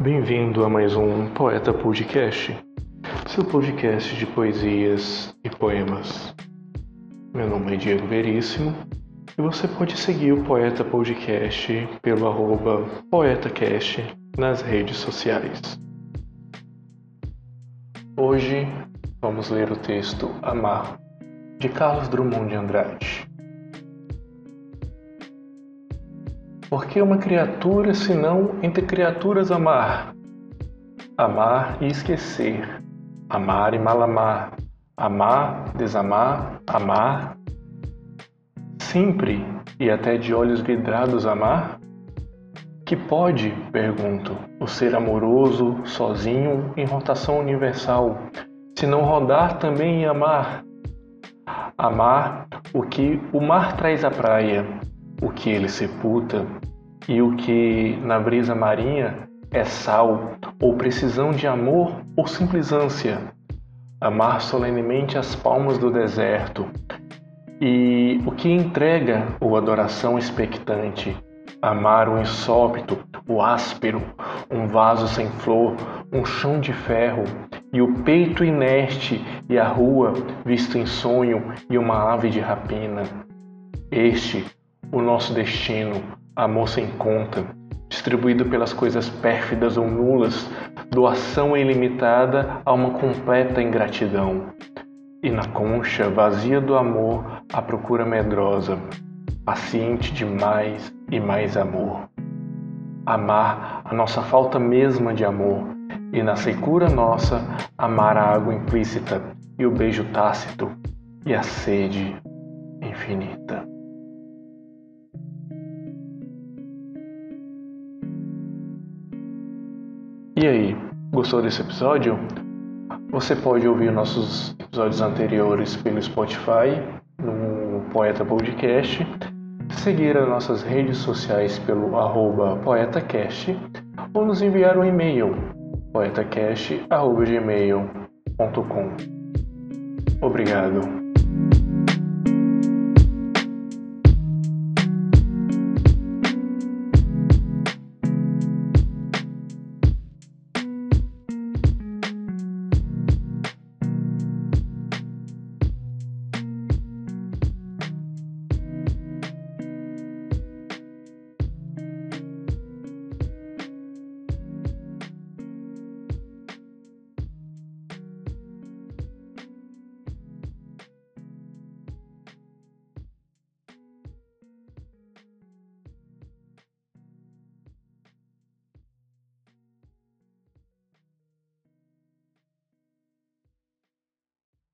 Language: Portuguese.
Bem-vindo a mais um Poeta Podcast, seu podcast de poesias e poemas. Meu nome é Diego Veríssimo e você pode seguir o Poeta Podcast pelo arroba PoetaCast nas redes sociais. Hoje vamos ler o texto Amar, de Carlos Drummond de Andrade. Por que uma criatura senão entre criaturas amar? Amar e esquecer, amar e malamar, amar, desamar, amar. Sempre e até de olhos vidrados amar? Que pode, pergunto, o ser amoroso, sozinho, em rotação universal, se não rodar também e amar? Amar o que o mar traz à praia, o que ele sepulta e o que na brisa marinha é sal ou precisão de amor ou simples ânsia. Amar solenemente as palmas do deserto e o que entrega ou adoração expectante. Amar o insópito, o áspero, um vaso sem flor, um chão de ferro e o peito inerte e a rua visto em sonho e uma ave de rapina. Este o nosso destino, amor sem conta, distribuído pelas coisas pérfidas ou nulas, doação ilimitada a uma completa ingratidão. E na concha vazia do amor, a procura medrosa, paciente de mais e mais amor. Amar a nossa falta mesma de amor, e na secura nossa, amar a água implícita e o beijo tácito e a sede infinita. E aí, gostou desse episódio? Você pode ouvir nossos episódios anteriores pelo Spotify, no Poeta Podcast, seguir as nossas redes sociais pelo arroba poetacast ou nos enviar um e-mail poetacast.gmail.com Obrigado.